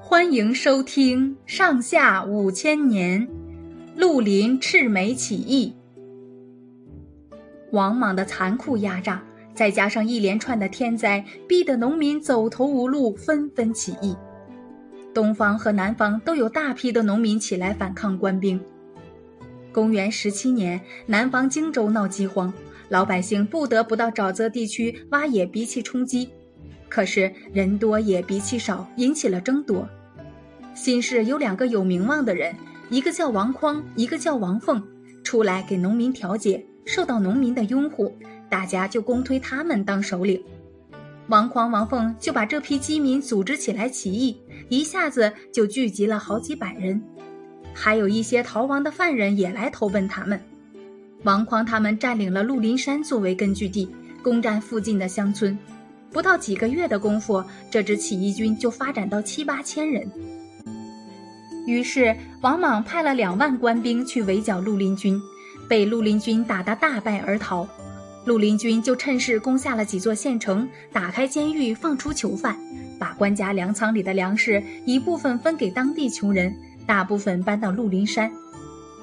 欢迎收听《上下五千年》，绿林赤眉起义。王莽的残酷压榨，再加上一连串的天灾，逼得农民走投无路，纷纷起义。东方和南方都有大批的农民起来反抗官兵。公元十七年，南方荆州闹饥荒，老百姓不得不到沼泽地区挖野鼻气充饥。可是人多也鼻气少，引起了争夺。新市有两个有名望的人，一个叫王匡，一个叫王凤，出来给农民调解，受到农民的拥护，大家就公推他们当首领。王匡、王凤就把这批饥民组织起来起义，一下子就聚集了好几百人，还有一些逃亡的犯人也来投奔他们。王匡他们占领了鹿林山作为根据地，攻占附近的乡村，不到几个月的功夫，这支起义军就发展到七八千人。于是，王莽派了两万官兵去围剿绿林军，被绿林军打得大败而逃。绿林军就趁势攻下了几座县城，打开监狱，放出囚犯，把官家粮仓里的粮食一部分分给当地穷人，大部分搬到绿林山。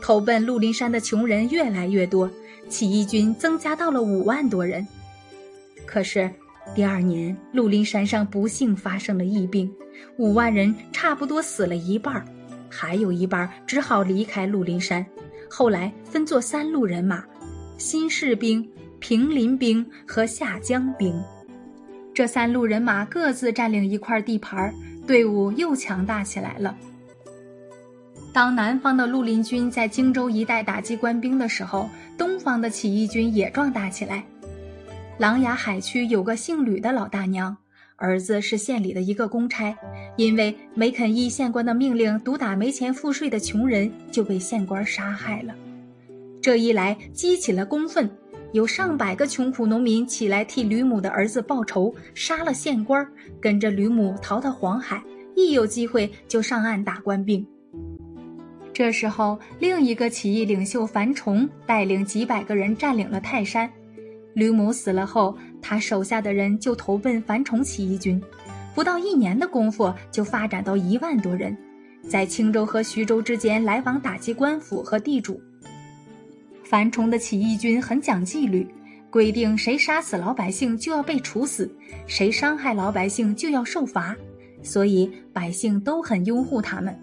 投奔绿林山的穷人越来越多，起义军增加到了五万多人。可是，第二年，绿林山上不幸发生了疫病，五万人差不多死了一半。还有一半只好离开鹿林山，后来分作三路人马：新市兵、平林兵和下江兵。这三路人马各自占领一块地盘，队伍又强大起来了。当南方的绿林军在荆州一带打击官兵的时候，东方的起义军也壮大起来。琅琊海区有个姓吕的老大娘。儿子是县里的一个公差，因为没肯依县官的命令毒打没钱赋税的穷人，就被县官杀害了。这一来激起了公愤，有上百个穷苦农民起来替吕母的儿子报仇，杀了县官，跟着吕母逃到黄海，一有机会就上岸打官兵。这时候，另一个起义领袖樊崇带领几百个人占领了泰山。吕母死了后，他手下的人就投奔樊崇起义军，不到一年的功夫就发展到一万多人，在青州和徐州之间来往打击官府和地主。樊崇的起义军很讲纪律，规定谁杀死老百姓就要被处死，谁伤害老百姓就要受罚，所以百姓都很拥护他们。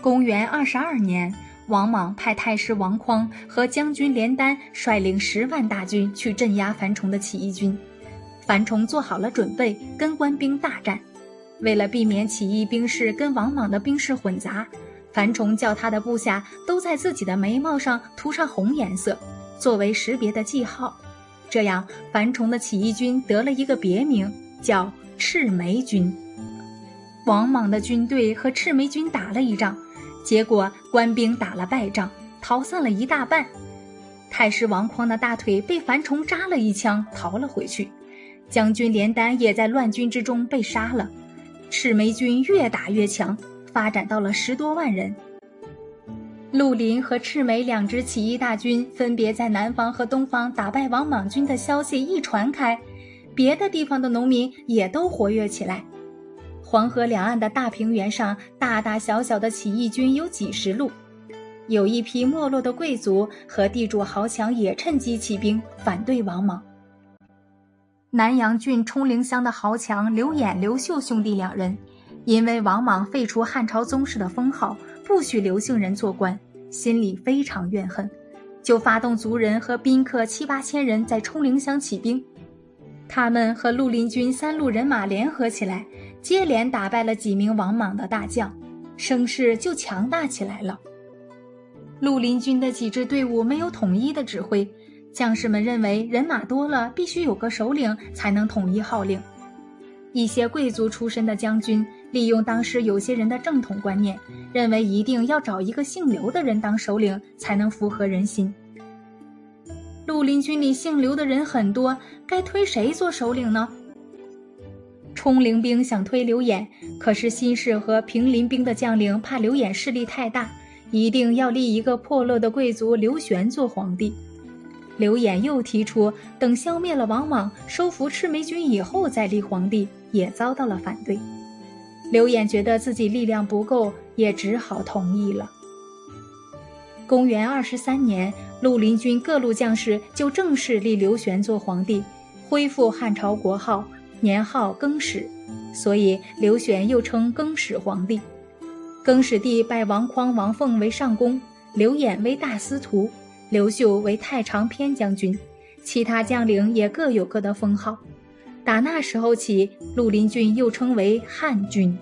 公元二十二年。王莽派太师王匡和将军连丹率领十万大军去镇压樊崇的起义军。樊崇做好了准备，跟官兵大战。为了避免起义兵士跟王莽的兵士混杂，樊崇叫他的部下都在自己的眉毛上涂上红颜色，作为识别的记号。这样，樊崇的起义军得了一个别名，叫赤眉军。王莽的军队和赤眉军打了一仗。结果官兵打了败仗，逃散了一大半。太师王匡的大腿被樊崇扎了一枪，逃了回去。将军连丹也在乱军之中被杀了。赤眉军越打越强，发展到了十多万人。绿林和赤眉两支起义大军分别在南方和东方打败王莽军的消息一传开，别的地方的农民也都活跃起来。黄河两岸的大平原上，大大小小的起义军有几十路，有一批没落的贵族和地主豪强也趁机起兵反对王莽。南阳郡冲陵乡的豪强刘演、刘秀兄弟两人，因为王莽废除汉朝宗室的封号，不许刘姓人做官，心里非常怨恨，就发动族人和宾客七八千人在冲陵乡起兵。他们和绿林军三路人马联合起来。接连打败了几名王莽的大将，声势就强大起来了。绿林军的几支队伍没有统一的指挥，将士们认为人马多了必须有个首领才能统一号令。一些贵族出身的将军利用当时有些人的正统观念，认为一定要找一个姓刘的人当首领才能符合人心。绿林军里姓刘的人很多，该推谁做首领呢？冲陵兵想推刘演，可是新市和平林兵的将领怕刘演势力太大，一定要立一个破落的贵族刘玄做皇帝。刘演又提出等消灭了王莽，收服赤眉军以后再立皇帝，也遭到了反对。刘演觉得自己力量不够，也只好同意了。公元二十三年，绿林军各路将士就正式立刘玄做皇帝，恢复汉朝国号，年号更始，所以刘玄又称更始皇帝。更始帝拜王匡、王凤为上公，刘演为大司徒，刘秀为太常偏将军，其他将领也各有各的封号。打那时候起，绿林郡又称为汉郡。